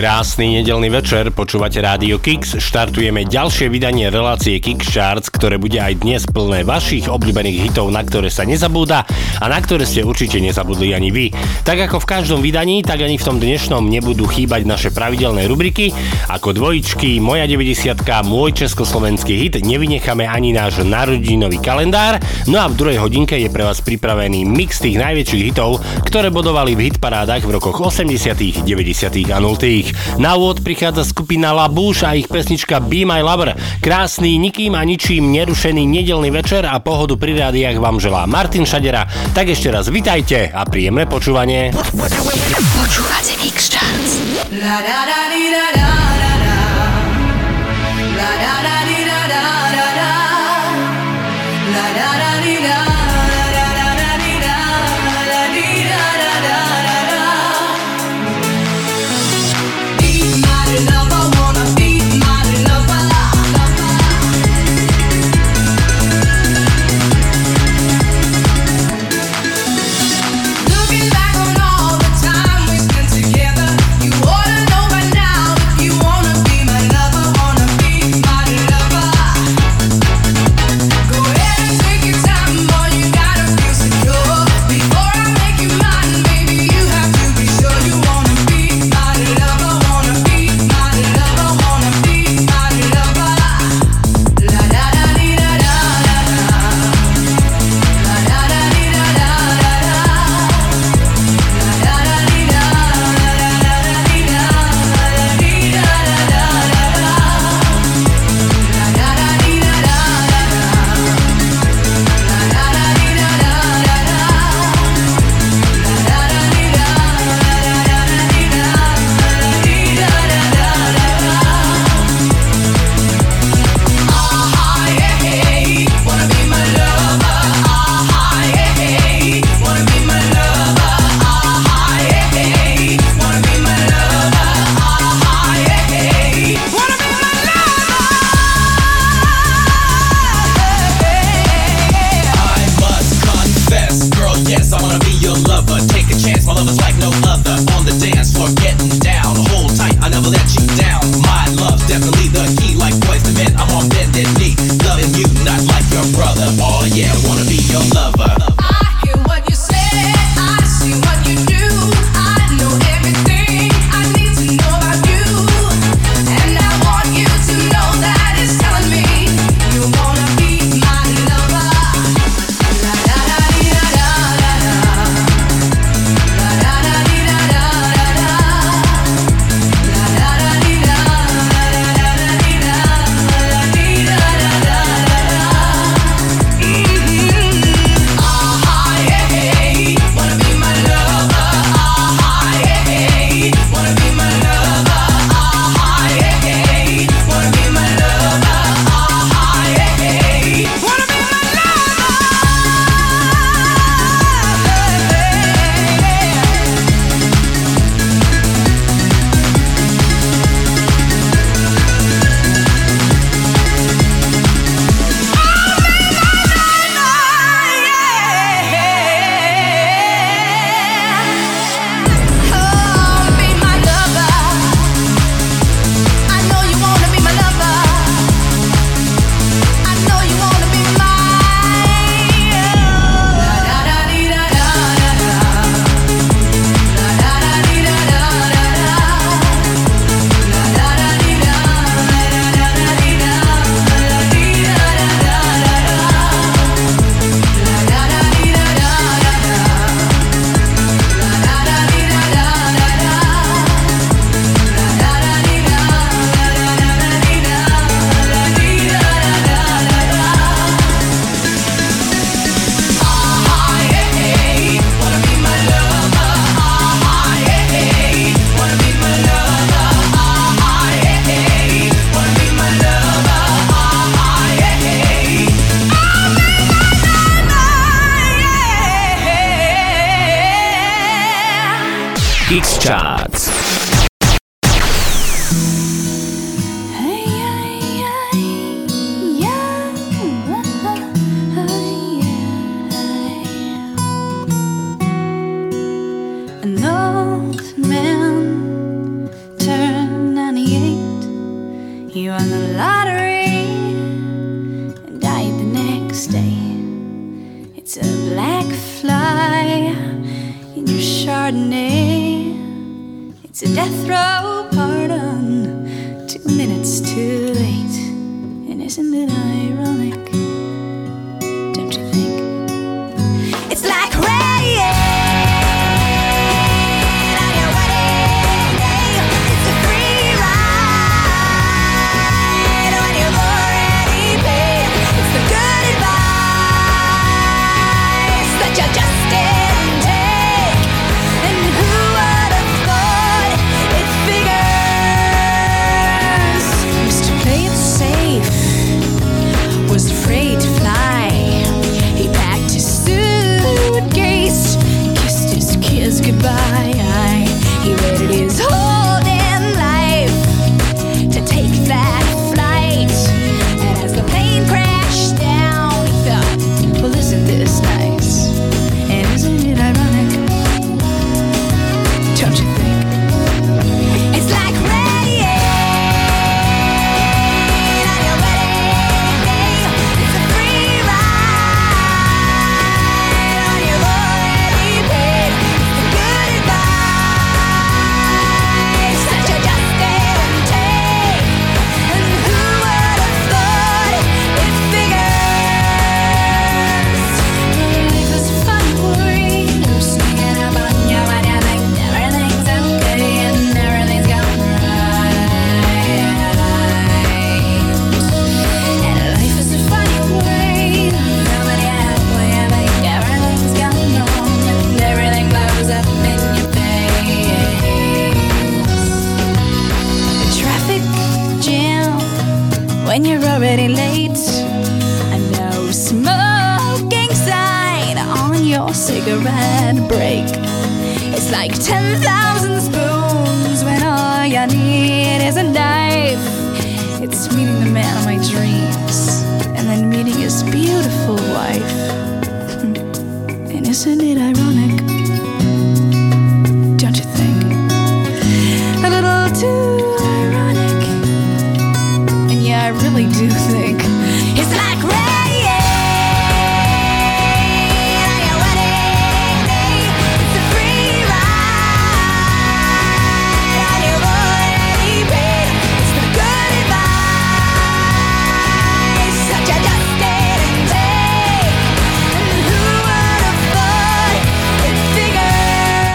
Krásny nedelný večer, počúvate Rádio Kix, štartujeme ďalšie vydanie relácie Kix Charts, ktoré bude aj dnes plné vašich obľúbených hitov, na ktoré sa nezabúda a na ktoré ste určite nezabudli ani vy. Tak ako v každom vydaní, tak ani v tom dnešnom nebudú chýbať naše pravidelné rubriky, ako dvojičky, Moja 90 môj československý hit, nevynecháme ani náš narodinový kalendár, no a v druhej hodinke je pre vás pripravený mix tých najväčších hitov, ktoré bodovali v hitparádach v rokoch 80., 90. a 0 ich. Na úvod prichádza skupina La Bouche a ich pesnička Be My Lover. Krásny, nikým a ničím nerušený nedelný večer a pohodu pri rádiách vám želá Martin Šadera. Tak ešte raz vitajte a príjemné počúvanie. Počúvate Mix Charts. La, da, da, di, da, da, da, da. La, da, da, thousand spoons when all you need is a knife. It's meeting the man of my dreams and then meeting his beautiful wife. Hmm. and isn't it ironic?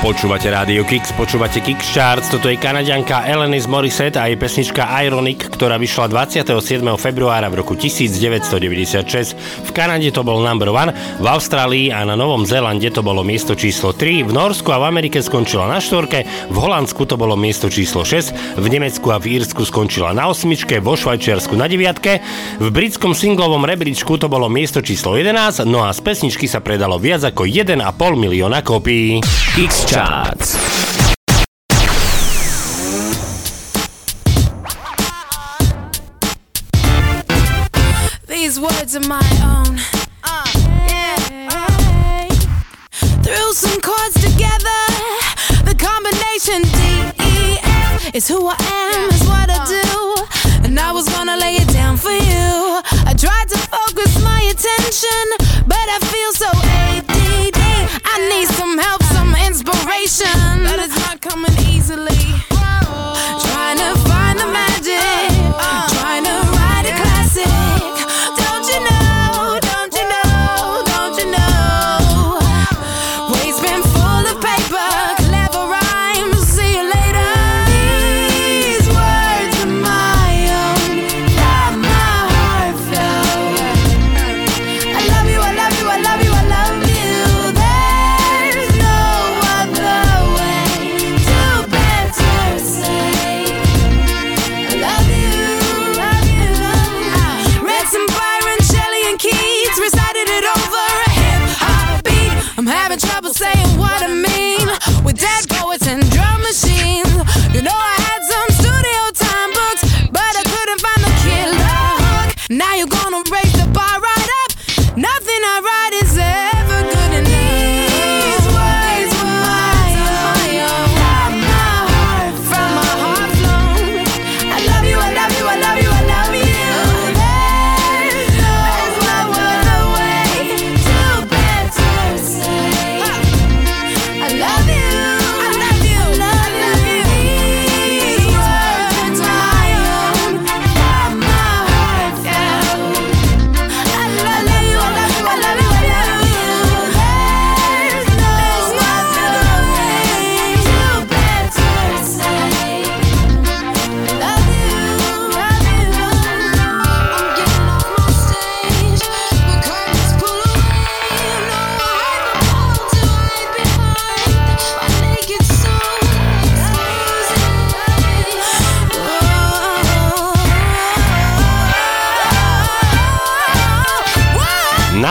Počúvate Rádio Kix, počúvate Kix Charts, toto je kanadianka Elenis Morissette a jej pesnička Ironic, ktorá vyšla 27. februára v roku 1996. V Kanade to bol number one, v Austrálii a na Novom Zélande to bolo miesto číslo 3, v Norsku a v Amerike skončila na štvorke, v Holandsku to bolo miesto číslo 6, v Nemecku a v Írsku skončila na osmičke, vo Švajčiarsku na deviatke, v britskom singlovom rebríčku to bolo miesto číslo 11, no a z pesničky sa predalo viac ako 1,5 milióna kópií. Kix Charts. These words are my own. Uh, yeah. Uh. Threw some chords together. The combination D E M is who I am, is what I do. And I was gonna lay it down for you. I tried to focus my attention, but I feel so. Aged inspiration that is not coming easily. Trying to find the magic. Uh.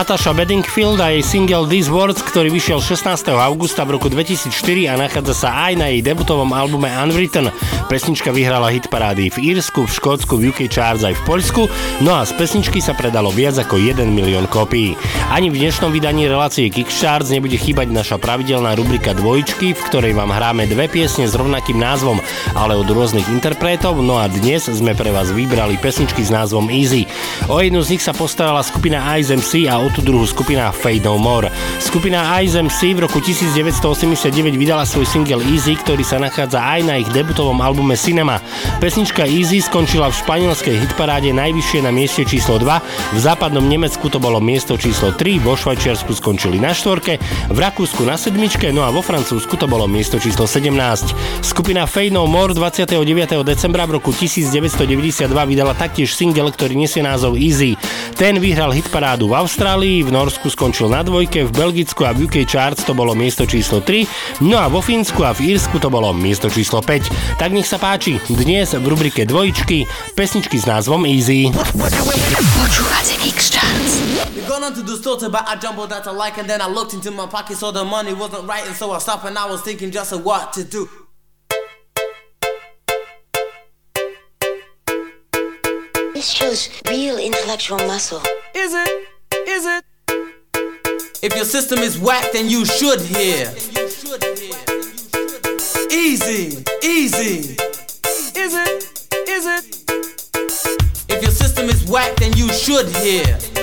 Natasha Bedingfield a jej single These Words, ktorý vyšiel 16. augusta v roku 2004 a nachádza sa aj na jej debutovom albume Unwritten. Pesnička vyhrala hit parády v Írsku, v Škótsku, v UK Charts aj v Poľsku, no a z pesničky sa predalo viac ako 1 milión kópií. Ani v dnešnom vydaní relácie Kickstarts nebude chýbať naša pravidelná rubrika dvojčky, v ktorej vám hráme dve piesne s rovnakým názvom, ale od rôznych interpretov, no a dnes sme pre vás vybrali pesničky s názvom Easy. O jednu z nich sa postarala skupina Ice a o tú druhú skupina Fade No More. Skupina Ice v roku 1989 vydala svoj single Easy, ktorý sa nachádza aj na ich debutovom albume Cinema. Pesnička Easy skončila v španielskej hitparáde najvyššie na mieste číslo 2, v západnom Nemecku to bolo miesto číslo 3, vo Švajčiarsku skončili na štvorke, v Rakúsku na sedmičke, no a vo Francúzsku to bolo miesto číslo 17. Skupina Fade No More 29. decembra v roku 1992 vydala taktiež single, ktorý nesie názov Easy. Ten vyhral hitparádu v Austrálii, v Norsku skončil na dvojke, v Belgicku a v UK Charts to bolo miesto číslo 3, no a vo Fínsku a v Írsku to bolo miesto číslo 5. Tak nech sa páči, dnes v rubrike dvojčky pesničky s názvom Easy. Počúvate Mix Charts. Gone onto the store to buy a jumbo that I like and then I looked into my pocket so the money wasn't right and so I stopped and I was thinking just of what to do. This shows real intellectual muscle. Is it? Is it? If your system is whack, then you should hear. Easy, easy. Is it? Is it? If your system is whack, then you should hear.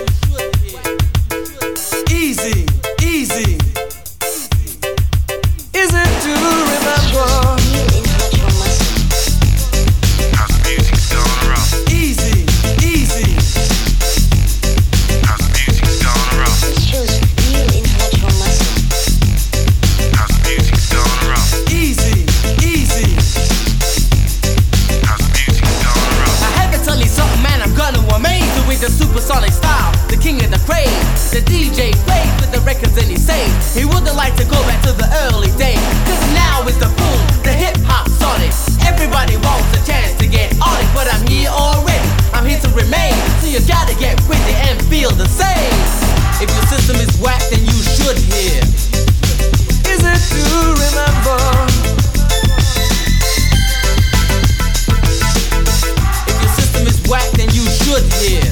supersonic style, the king of the craze. The DJ plays with the records and he saved. He wouldn't like to go back to the early days. Cause now is the boom, the hip hop sonic. Everybody wants a chance to get on it, but I'm here already. I'm here to remain. So you gotta get with it and feel the same. If your system is whack, then you should hear. Is it to remember? If your system is whack, then you should hear.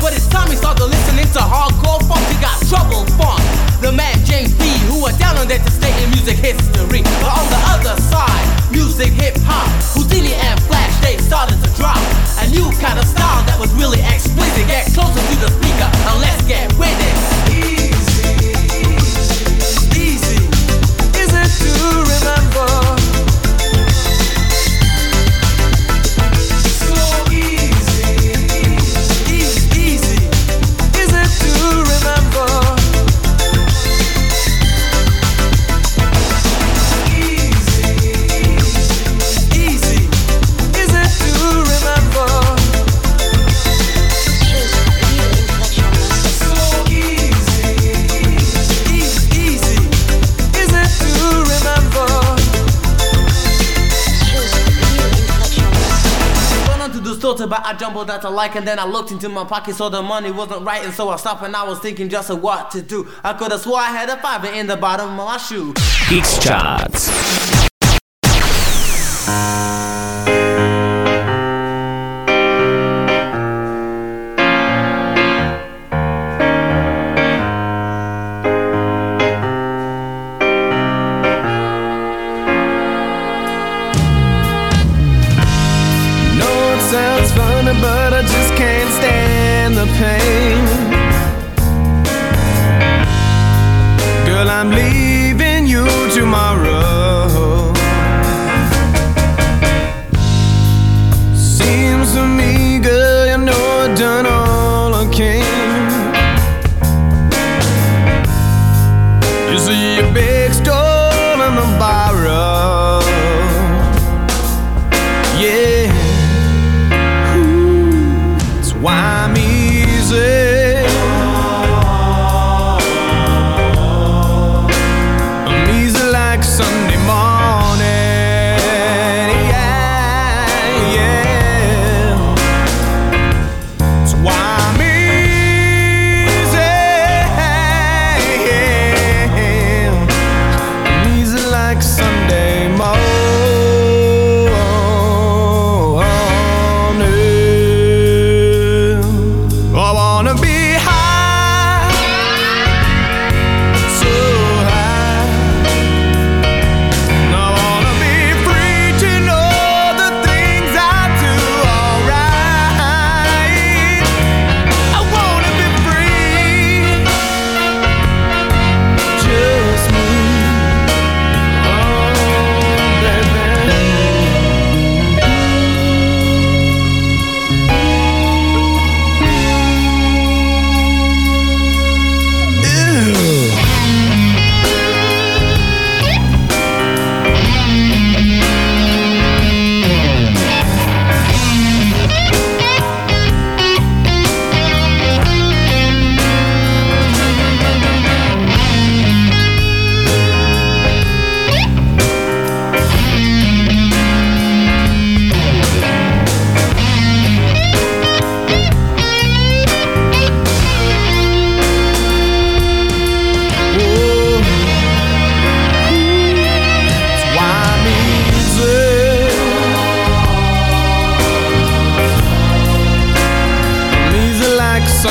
But it's time he started listening to hardcore funk. He got trouble funk. The man James B, who are down on that to stay in music history. But on the other side, music hip hop, Houdini and Flash, they started to drop a new kind of style that was really explicit. Get closer to the speaker and let's get with it. Easy, easy, easy. Is it to remember? Buy. I jumbled out to like, and then I looked into my pocket, so the money wasn't right, and so I stopped and I was thinking just of what to do. I could have swore I had a fiver in the bottom of my shoe. X Charts.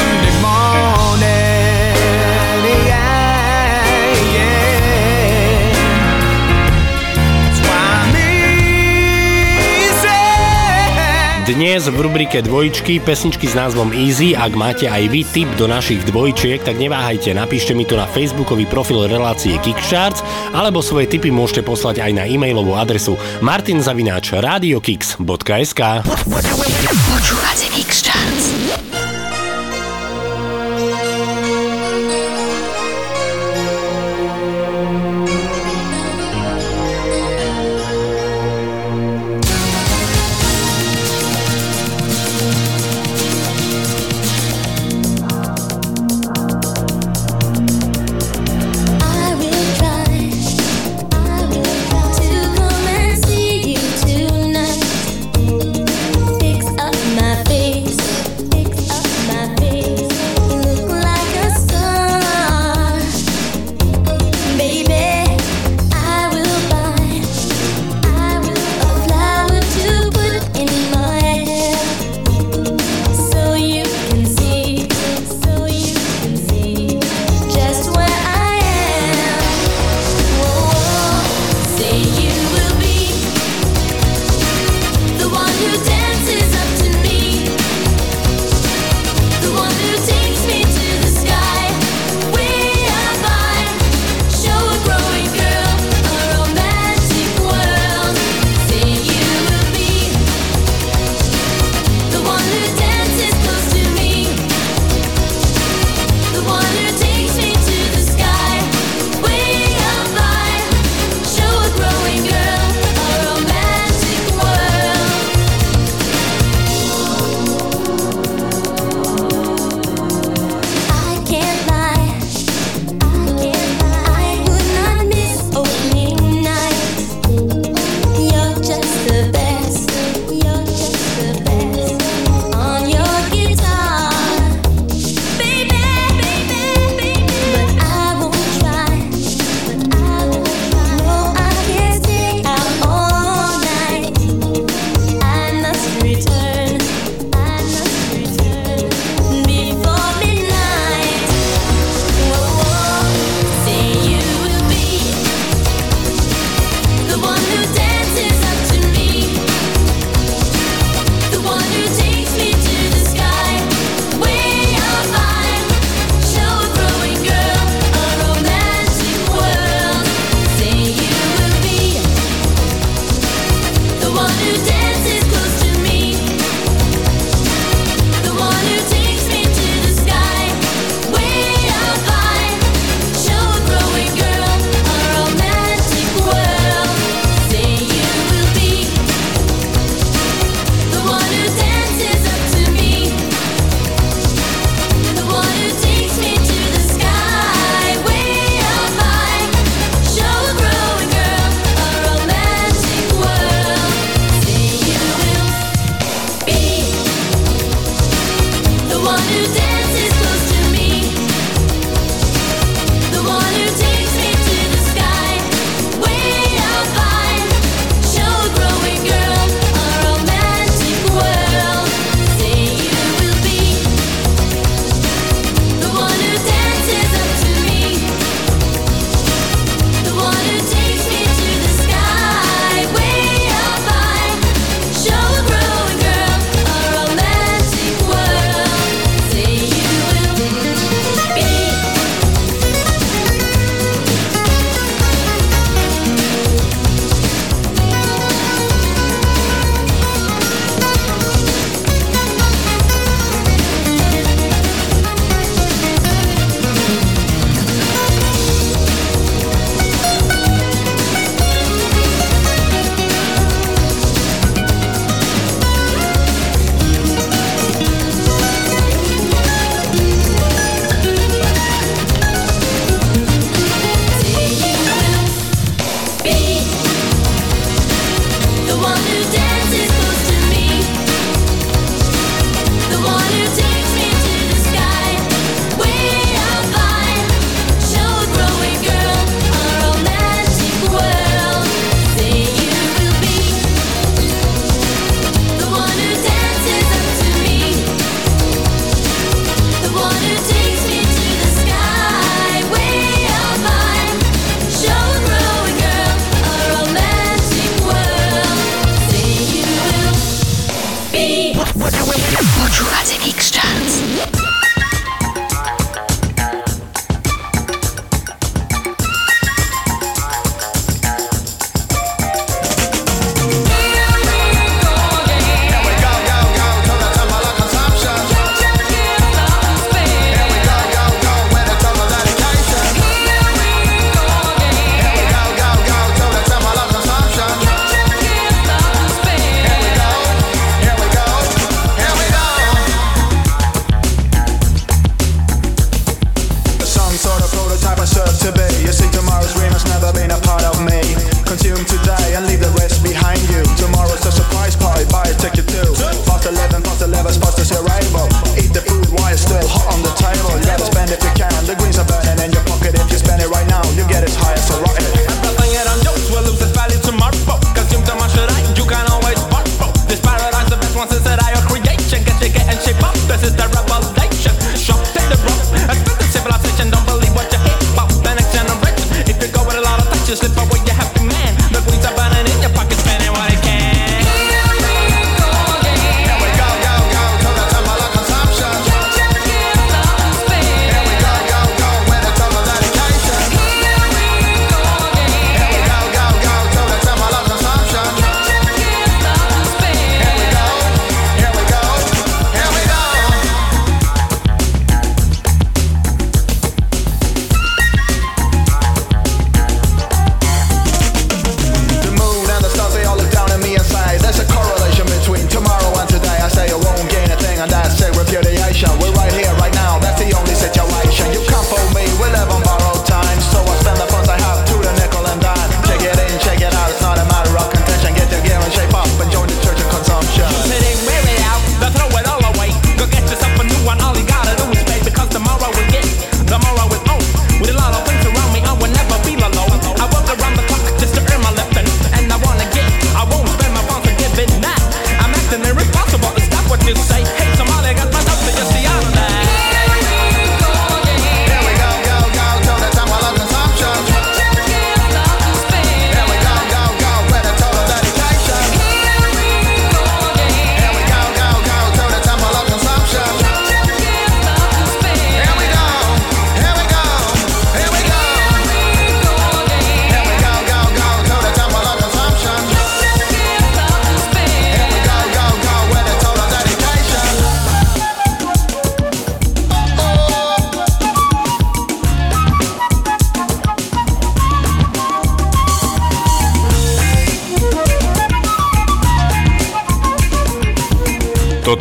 Sunday morning. Yeah, yeah. Dnes v rubrike dvojčky pesničky s názvom Easy. Ak máte aj vy tip do našich dvojčiek, tak neváhajte, napíšte mi to na facebookový profil relácie Kickcharts alebo svoje tipy môžete poslať aj na e-mailovú adresu martinzavináč radiokix.sk Počúvate Kix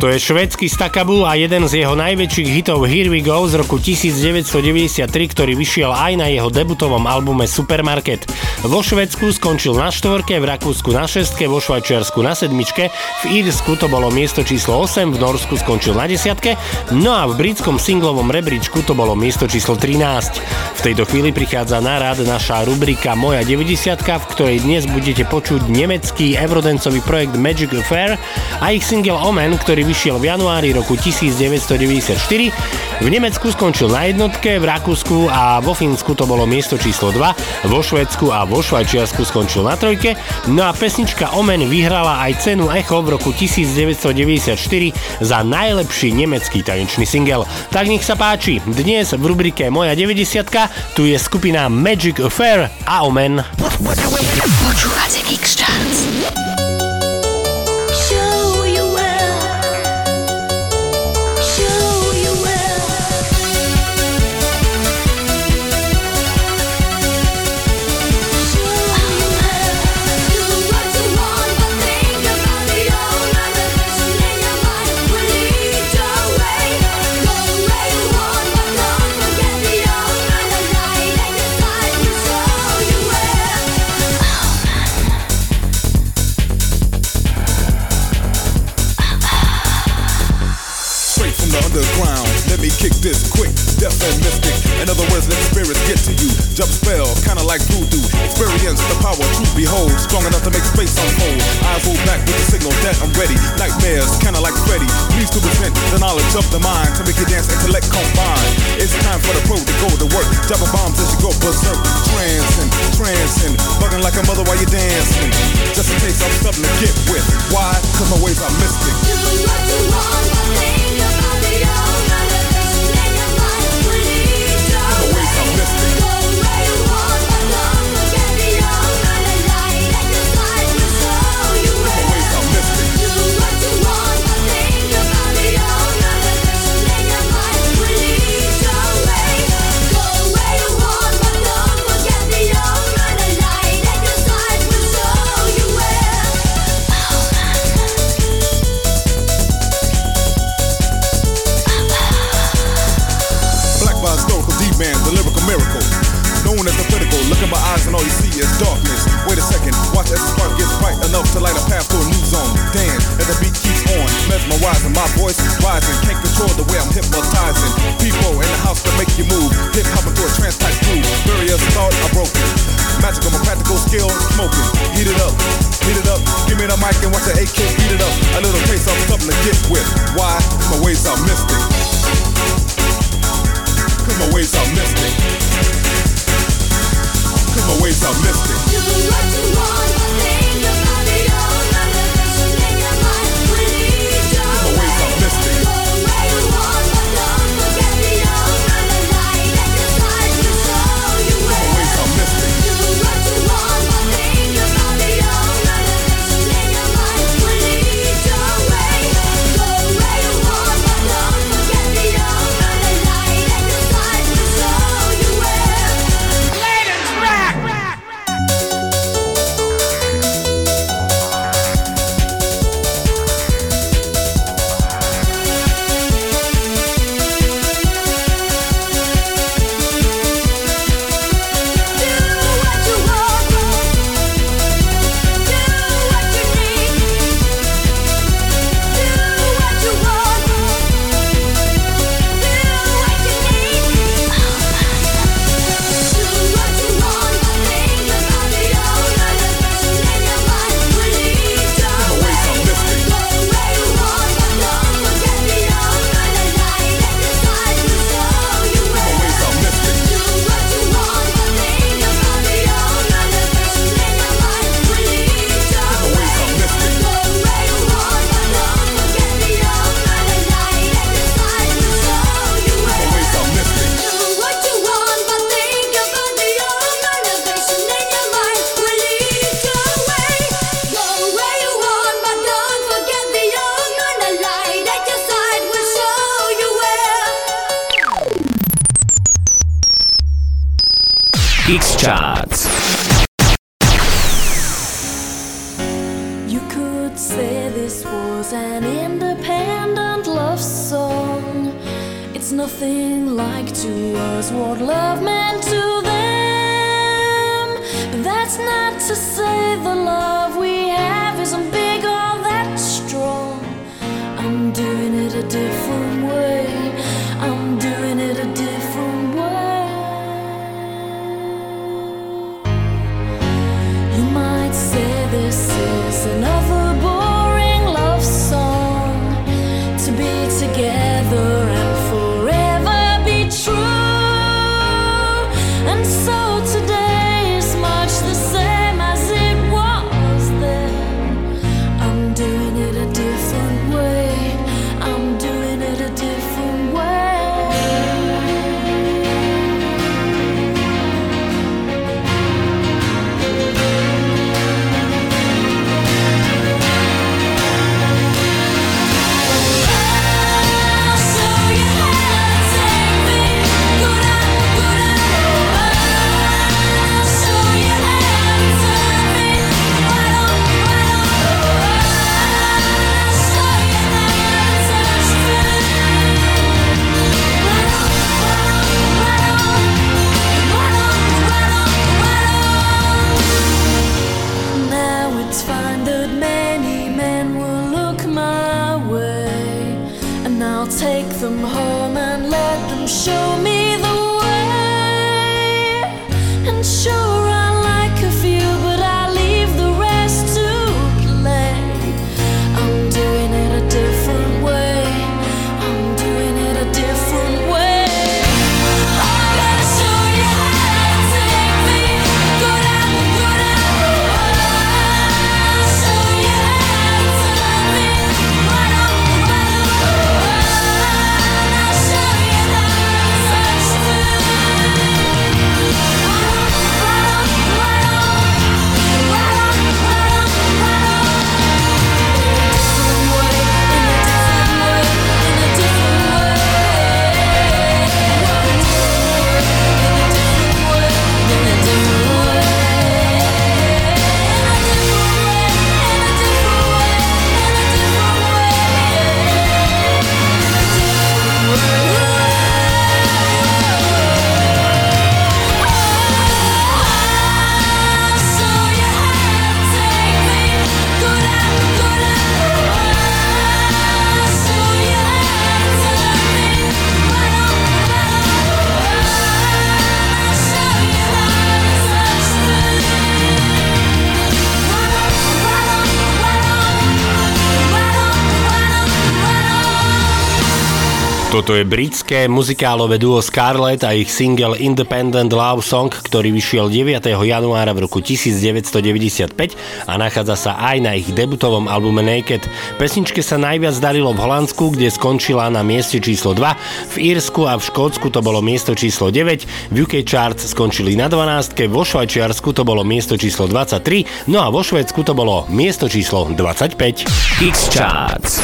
Toto je švedský Stakabu a jeden z jeho najväčších hitov Here We Go z roku 1993, ktorý vyšiel aj na jeho debutovom albume Supermarket. Vo Švedsku skončil na štvorke, v Rakúsku na šestke, vo Švajčiarsku na sedmičke, v Írsku to bolo miesto číslo 8, v Norsku skončil na desiatke, no a v britskom singlovom rebríčku to bolo miesto číslo 13. V tejto chvíli prichádza na rad naša rubrika Moja 90, v ktorej dnes budete počuť nemecký eurodancový projekt Magic Affair a ich single Omen, ktorý vyšiel v januári roku 1994. V Nemecku skončil na jednotke, v Rakúsku a vo Fínsku to bolo miesto číslo 2, vo Švedsku a vo Švajčiarsku skončil na trojke, no a pesnička Omen vyhrala aj cenu Echo v roku 1994 za najlepší nemecký tanečný single. Tak nech sa páči, dnes v rubrike Moja 90 tu je skupina Magic Affair a Omen. Počúvate Geeks spirits get to you. Jump spell, kinda like voodoo. Experience the power, truth behold. Strong enough to make space unfold. I roll back with the signal that I'm ready. Nightmares, kinda like Freddy. Please to present the knowledge of the mind to make you dance, intellect combine. It's time for the pro to go to work. Dropping bombs as you go berserk. Trancing, trancing. Bugging like a mother while you're dancing. Just in case I'm something to get with. Why? Cause my ways are mystic. Do what you want, my think my eyes and all you see is darkness. Wait a second, watch as the spark gets bright enough to light a path to a new zone. Damn, as the beat keeps on, mesmerizing, my voice is rising. Can't control the way I'm hypnotizing. People in the house can make you move, hip hop into a trance type groove. Barriers thought are broken. Magical, my practical skill, smoking. Heat it up, heat it up. Give me the mic and watch the AK heat it up. A little taste of something to get with. Why? My ways are mystic. Cause my ways are mystic. Toto je britské muzikálové duo Scarlett a ich single Independent Love Song, ktorý vyšiel 9. januára v roku 1995 a nachádza sa aj na ich debutovom albume Naked. Pesničke sa najviac darilo v Holandsku, kde skončila na mieste číslo 2, v Írsku a v Škótsku to bolo miesto číslo 9, v UK Charts skončili na 12, vo Švajčiarsku to bolo miesto číslo 23, no a vo Švédsku to bolo miesto číslo 25. X Charts.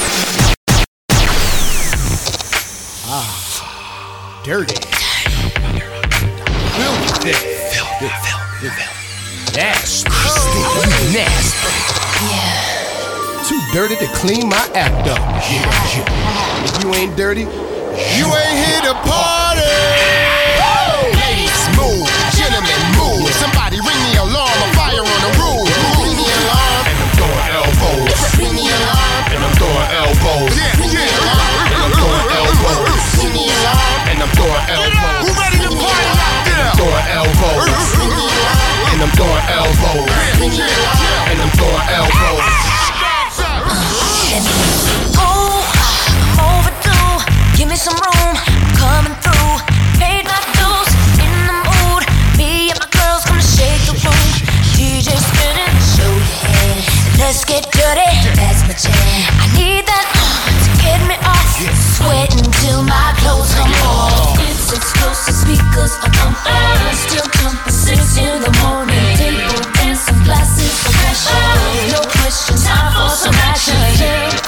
Dirty. Filthy. Filthy. Filthy. Nasty. Nasty. Too dirty to clean my act up. If you ain't dirty, you ain't here to party. And I'm throwing elbows. And I'm throwing elbows. Oh, I'm overdue. Give me some room. I'm coming through. Paid my dues. In the mood. Me and my girls gonna shake the room. DJ spinning. Show your head. Let's get dirty. That's my jam. I need that uh, to get me off. Sweating till my speakers are thumping. Still jumping six in the morning. Table dancing glasses of passion. No question. Time for some action. Temperatures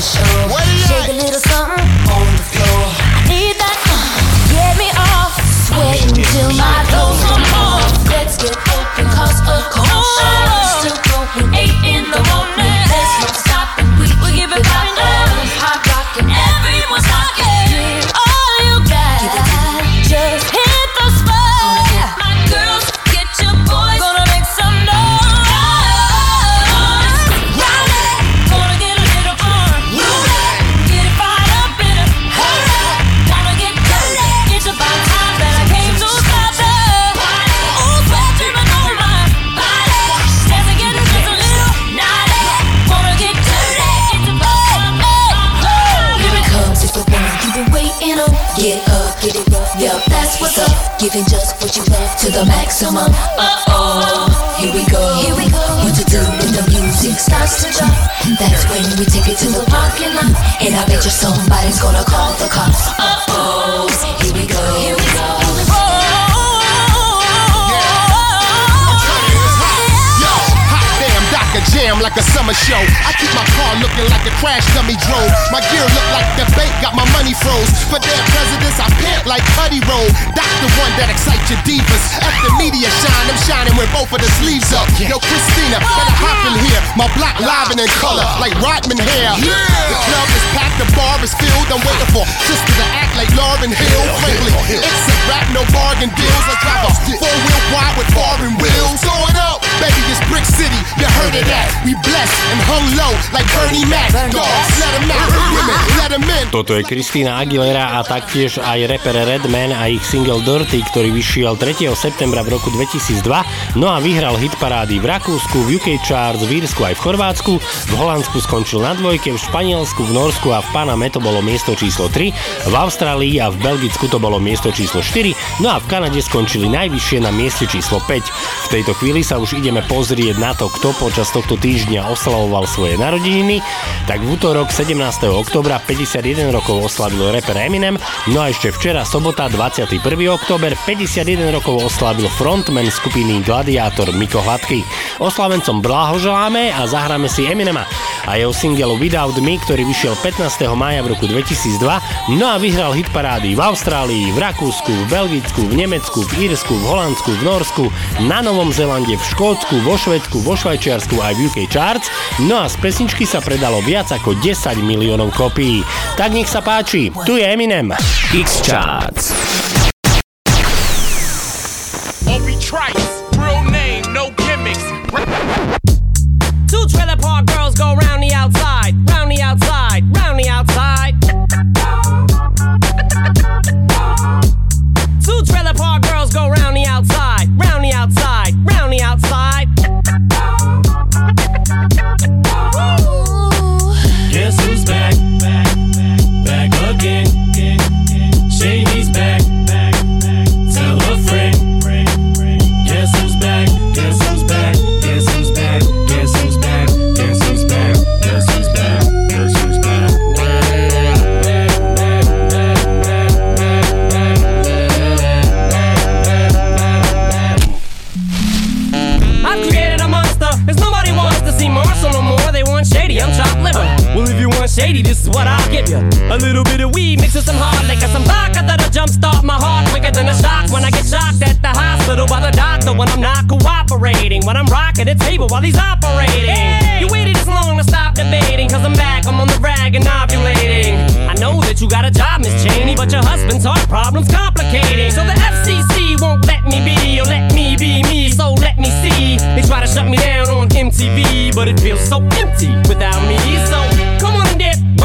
know for sure. Shake a little something on the floor. I need that to get me off. Sweating till my clothes come off. Let's get open, cause a commotion. Oh. Still going eight in the morning. Crash dummy drove. My gear look like the bank got my money froze. For their presidents, I pimp like Cuddy Roll. That's the one that excites your divas. At the media shine, I'm shining with both of the sleeves up. Yo, Christina, better hop in here. My block live and in color, like Rodman hair. The club is packed, the bar is filled. I'm waiting for sister to act like Lauren Hill. Frankly, it's a rap, no bargain deals. I drive a four wheel wide with foreign wheels. Throw it up, baby, it's Brick City. You heard of that? We blessed and hung low like Bernie Mac. Dogs, let 'em out. Women, let 'em in. Toto je Kristýna Aguilera a taktiež aj rapper Redman a ich single Dirty, ktorý vyšiel 3. septembra v roku 2002, no a vyhral hit parády v Rakúsku, v UK Charts, v Írsku aj v Chorvátsku, v Holandsku skončil na dvojke, v Španielsku, v Norsku a v Paname to bolo miesto číslo 3, v Austrálii a v Belgicku to bolo miesto číslo 4, no a v Kanade skončili najvyššie na mieste číslo 5. V tejto chvíli sa už ideme pozrieť na to, kto počas tohto týždňa oslavoval svoje narodeniny, tak v útorok 17. oktobra 51 rokov oslavil rapper Eminem, no a ešte včera sobota 21. október 51 rokov oslavil frontman skupiny Gladiátor Miko Hladký. Oslavencom blahoželáme a zahráme si Eminema a jeho single Without Me, ktorý vyšiel 15. maja v roku 2002, no a vyhral hitparády v Austrálii, v Rakúsku, v Belgicku, v Nemecku, v Írsku, v Holandsku, v Norsku, na Novom Zélande, v Škótsku, vo Švedsku, vo Švajčiarsku aj v UK Charts, no a z pesničky sa predalo viac ako 10 miliónov kopií. Tak nech sa páči, tu je Eminem. Real name, no. Two trailer park girls go round the outside, A little bit of weed mixed with some hard liquor, some vodka that'll jumpstart my heart quicker than a shock when I get shocked at the hospital by the doctor when I'm not cooperating. When I'm rocking the table while he's operating. You waited this long to stop debating, cause I'm back, I'm on the rag and ovulating. I know that you got a job, Miss Cheney, but your husband's heart problem's complicating. So the FCC won't let me be, or let me be me, so let me see. They try to shut me down on MTV, but it feels so empty without me. So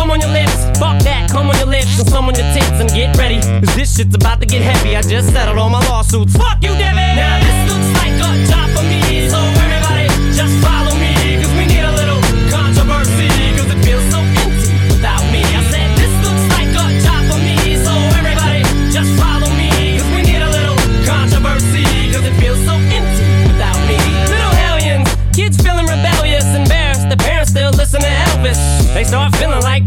come on your lips, fuck that, come on your lips and some on your tits and get ready. Cause this shit's about to get heavy. I just settled all my lawsuits. Fuck you, Devin! Now this looks like a job for me, so everybody just follow me. Cause we need a little controversy, cause it feels so empty without me. I said this looks like a job for me, so everybody just follow me. Cause we need a little controversy, cause it feels so empty without me. Little hellions, kids feeling rebellious, embarrassed. The parents still listen to Elvis. They start feeling like.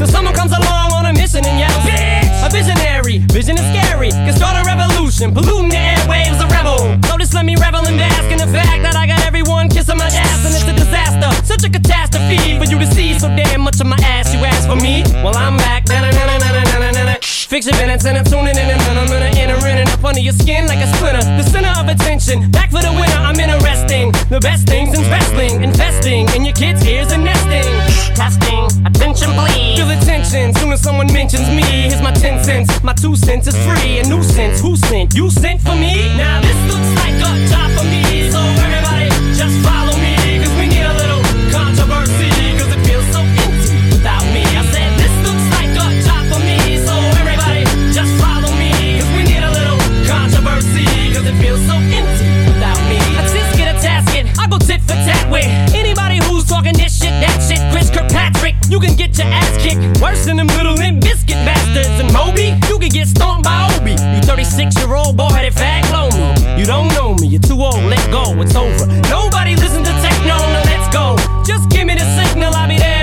Till someone comes along on a mission and yells, Bitch! A visionary, vision is scary. Can start a revolution, polluting the airwaves, a rebel. So just let me revel and bask in the fact that I got everyone kissing my ass and it's a disaster. Such a catastrophe for you to see so damn much of my ass. You ask for me? Well, I'm back. Na-na-na-na-na-na-na-na. Fix your minutes and I'm tuning in and I'm gonna enter in and up under your skin like a splinter. The center of attention, back for the winner. I'm interesting. The best things in wrestling, investing in your kids' ears and nesting. Testing, attention please. Feel attention soon as someone mentions me. Here's my 10 cents, my 2 cents is free. A nuisance, who sent? You sent for me? Now this looks like a job for me. So tit with anybody who's talking this shit, that shit. Chris Kirkpatrick, you can get your ass kicked. Worse than them little limp biscuit bastards. And Moby, you can get stomped by Obi. You 36 year old boy headed fag blow me. You don't know me, you're too old, let go, it's over. Nobody listen to techno, now let's go. Just give me the signal, I'll be there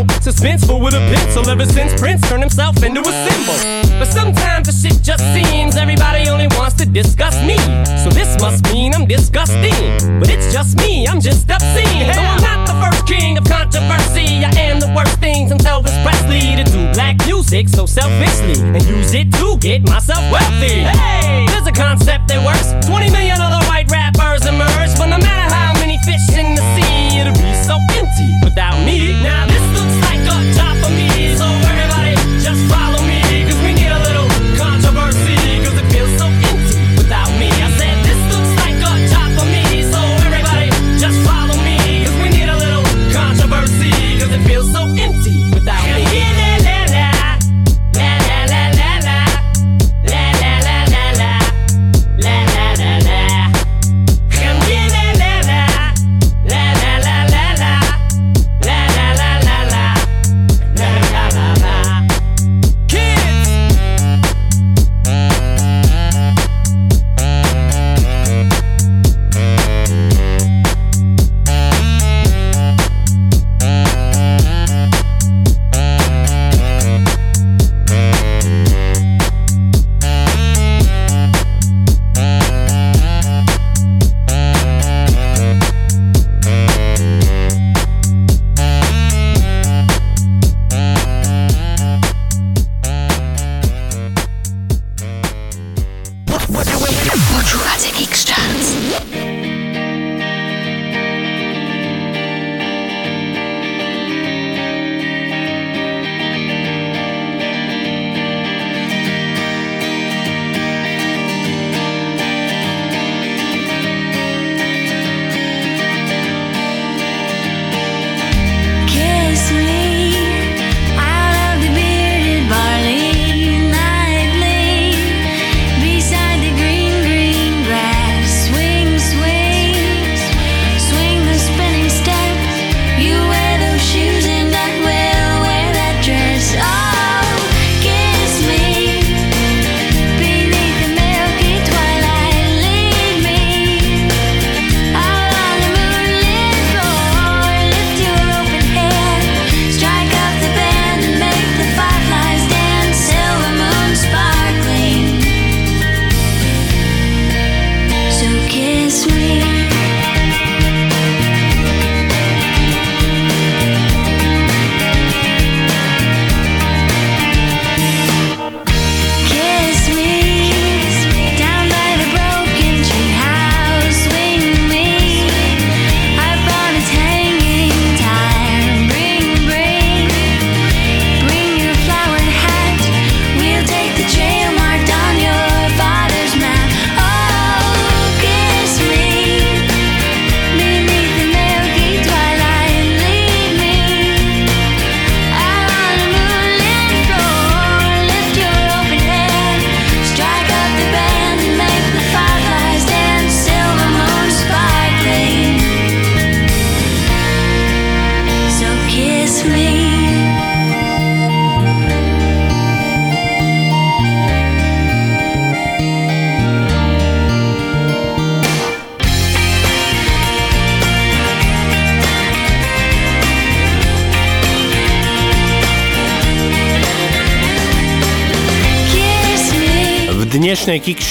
insults. I've been dope, suspenseful with a pencil ever since Prince turned himself into a symbol. But sometimes the shit just seems everybody only wants to discuss me. So this must mean I'm disgusting. But it's just me, I'm just obscene. So I'm not the first king of controversy. I am the worst thing since Elvis Presley to do black music so selfishly and use it to get myself wealthy. Hey, there's a concept that works. 20 million other white rappers emerge, but no matter how many fish in the sea, it'll be so empty without me. Now this looks like a job for me, so everybody just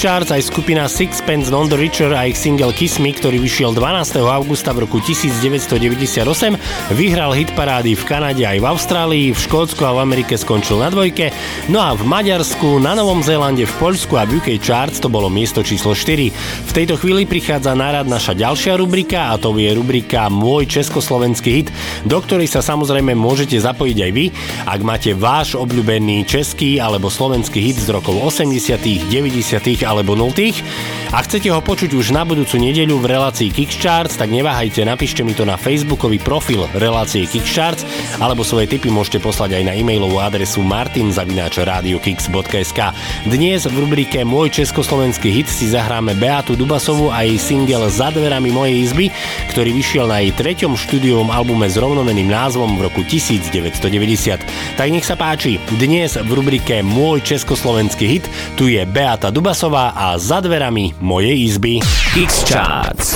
Kickstarts aj skupina Sixpence Non The Richer a ich single Kiss Me, ktorý vyšiel 12. augusta v roku 1998, vyhral hit parády v Kanade aj v Austrálii, v Škótsku a v Amerike skončil na dvojke, no a v Maďarsku, na Novom Zélande, v Poľsku a v UK Charts to bolo miesto číslo 4. V tejto chvíli prichádza na rad naša ďalšia rubrika a to je rubrika Môj československý hit, do ktorej sa samozrejme môžete zapojiť aj vy, ak máte váš obľúbený český alebo slovenský hit z rokov 80 90 alebo 0 a chcete ho počuť už na budúcu nedeľu v relácii Kickcharts, tak neváhajte, napíšte mi to na facebookový profil relácie Kickcharts alebo svoje tipy môžete poslať aj na e-mailovú adresu martinzavináčradiokix.sk Dnes v rubrike Môj československý hit si zahráme Beatu Dubasovu a jej single Za dverami mojej izby, ktorý vyšiel na jej treťom štúdiovom albume s rovnomeným názvom v roku 1990. Tak nech sa páči, dnes v rubrike Môj československý hit tu je Beata Dubasová a za dverami mojej izby. X-Charts.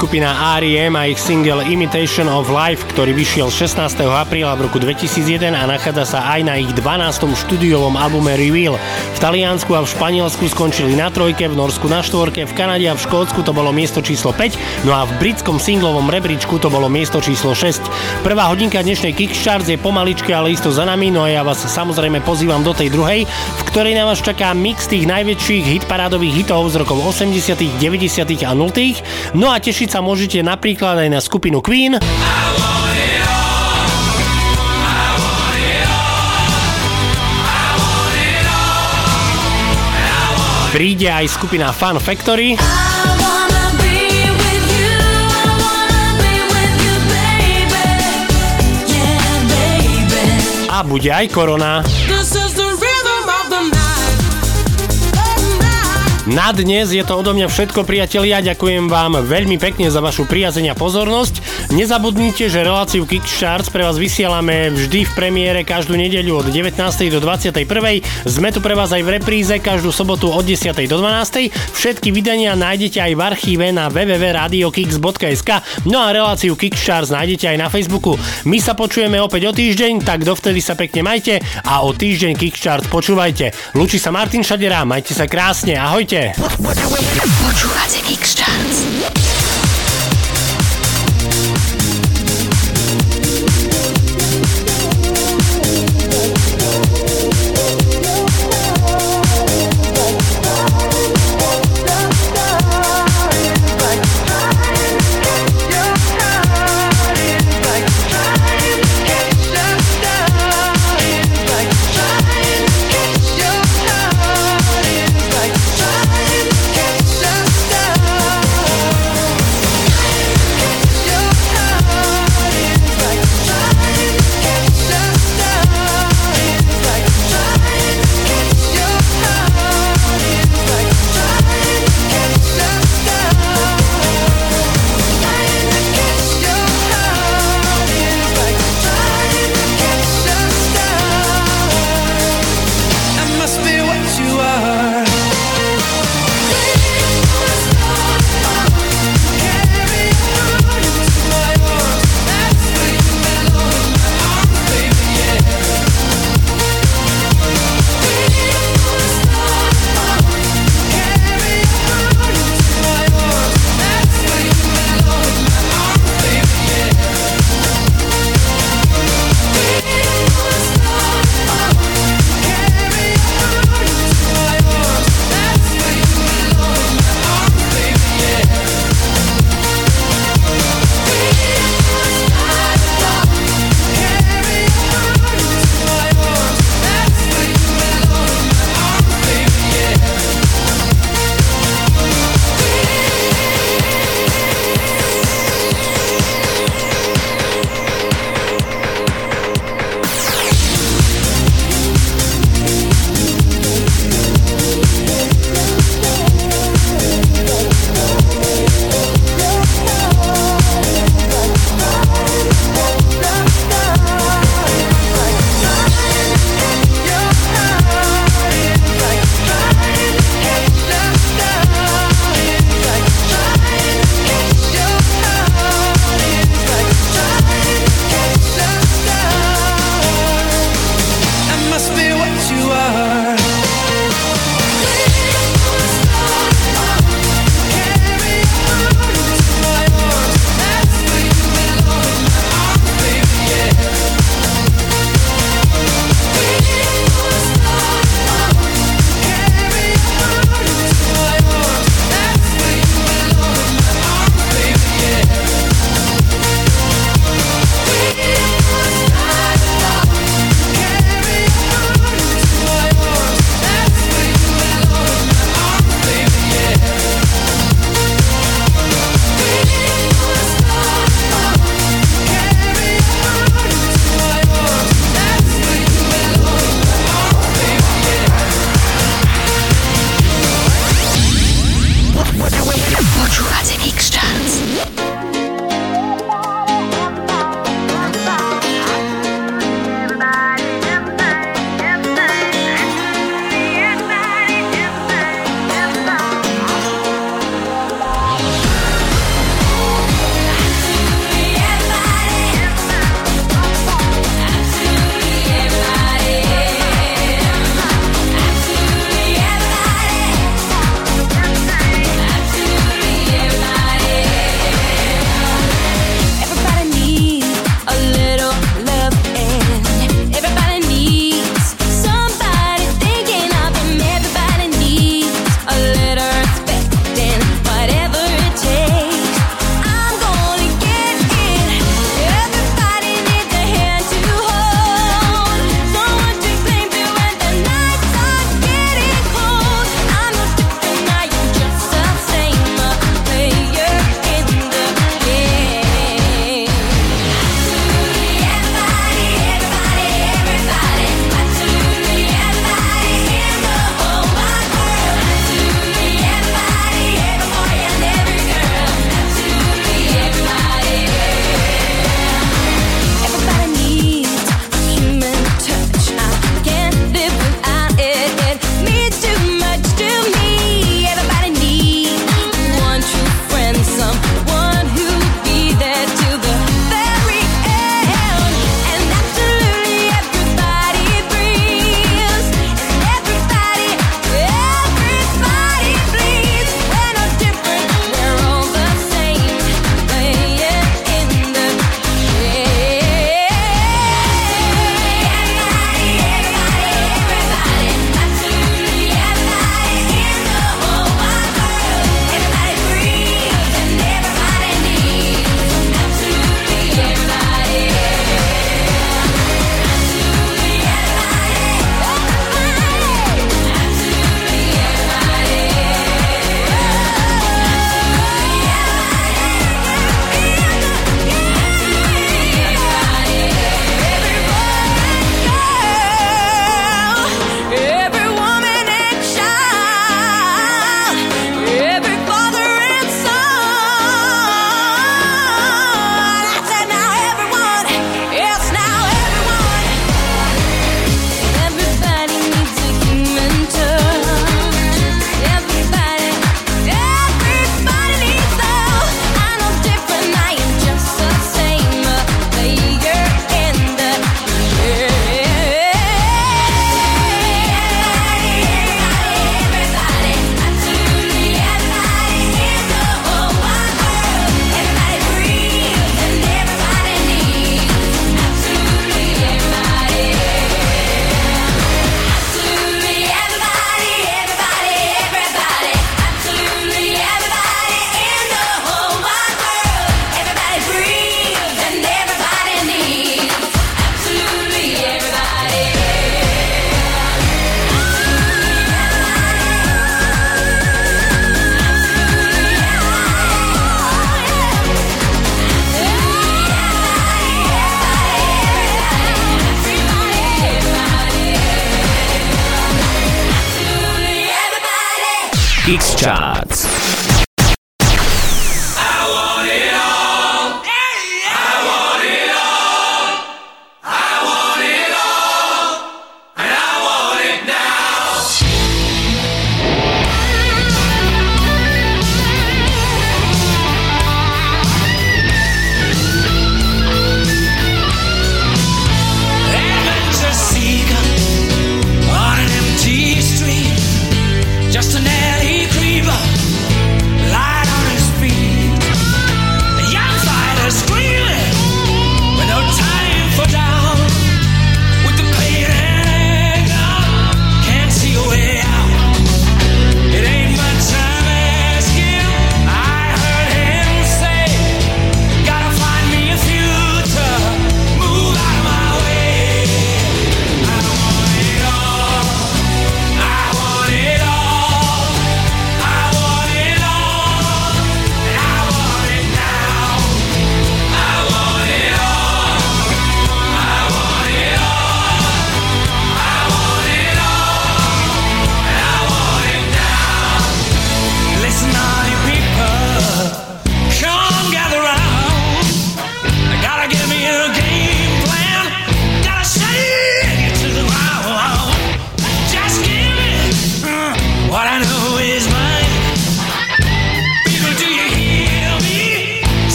skupina R.E.M. a ich single Imitation of Life, ktorý vyšiel 16. apríla v roku 2001 a nachádza sa aj na ich 12. štúdiovom albume Reveal. V Taliansku a v Španielsku skončili na trojke, v Norsku na štvorke, v Kanade a v Škótsku to bolo miesto číslo 5, no a v britskom singlovom rebríčku to bolo miesto číslo 6. Prvá hodinka dnešnej Kickstarts je pomaličke, ale isto za nami, no a ja vás samozrejme pozývam do tej druhej, v ktorej na vás čaká mix tých najväčších hitparádových hitov z rokov 80., 90. a 0. No a tešiť sa môžete napríklad aj na skupinu Queen. Príde aj skupina Fun Factory. A bude aj korona. This is Na dnes je to odo mňa všetko, priatelia. Ďakujem vám veľmi pekne za vašu priazeň a pozornosť. Nezabudnite, že reláciu Kickstarts pre vás vysielame vždy v premiére každú nedeľu od 19. do 21. Sme tu pre vás aj v repríze každú sobotu od 10. do 12. Všetky vydania nájdete aj v archíve na www.radiokicks.sk No a reláciu Kickstarts nájdete aj na Facebooku. My sa počujeme opäť o týždeň, tak dovtedy sa pekne majte a o týždeň Kickstarts počúvajte. Lučí sa Martin Šadera, majte sa krásne, ahojte. Montpellier. Radio X-Charts.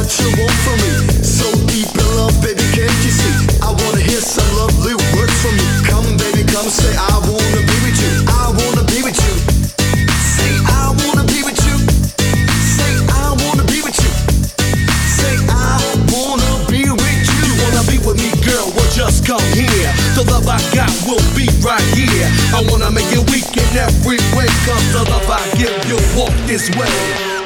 What you want from me. So deep in love, baby, can't you see? I wanna hear some lovely words from you. Come, baby, come say I wanna be with you. I wanna be with you. Say I wanna be with you. Say I wanna be with you. Say I wanna be with you. Wanna be with me, girl? Well, just come here. The love I got will be right here. I wanna make you weak in every way. Cause the love I give you walk this way.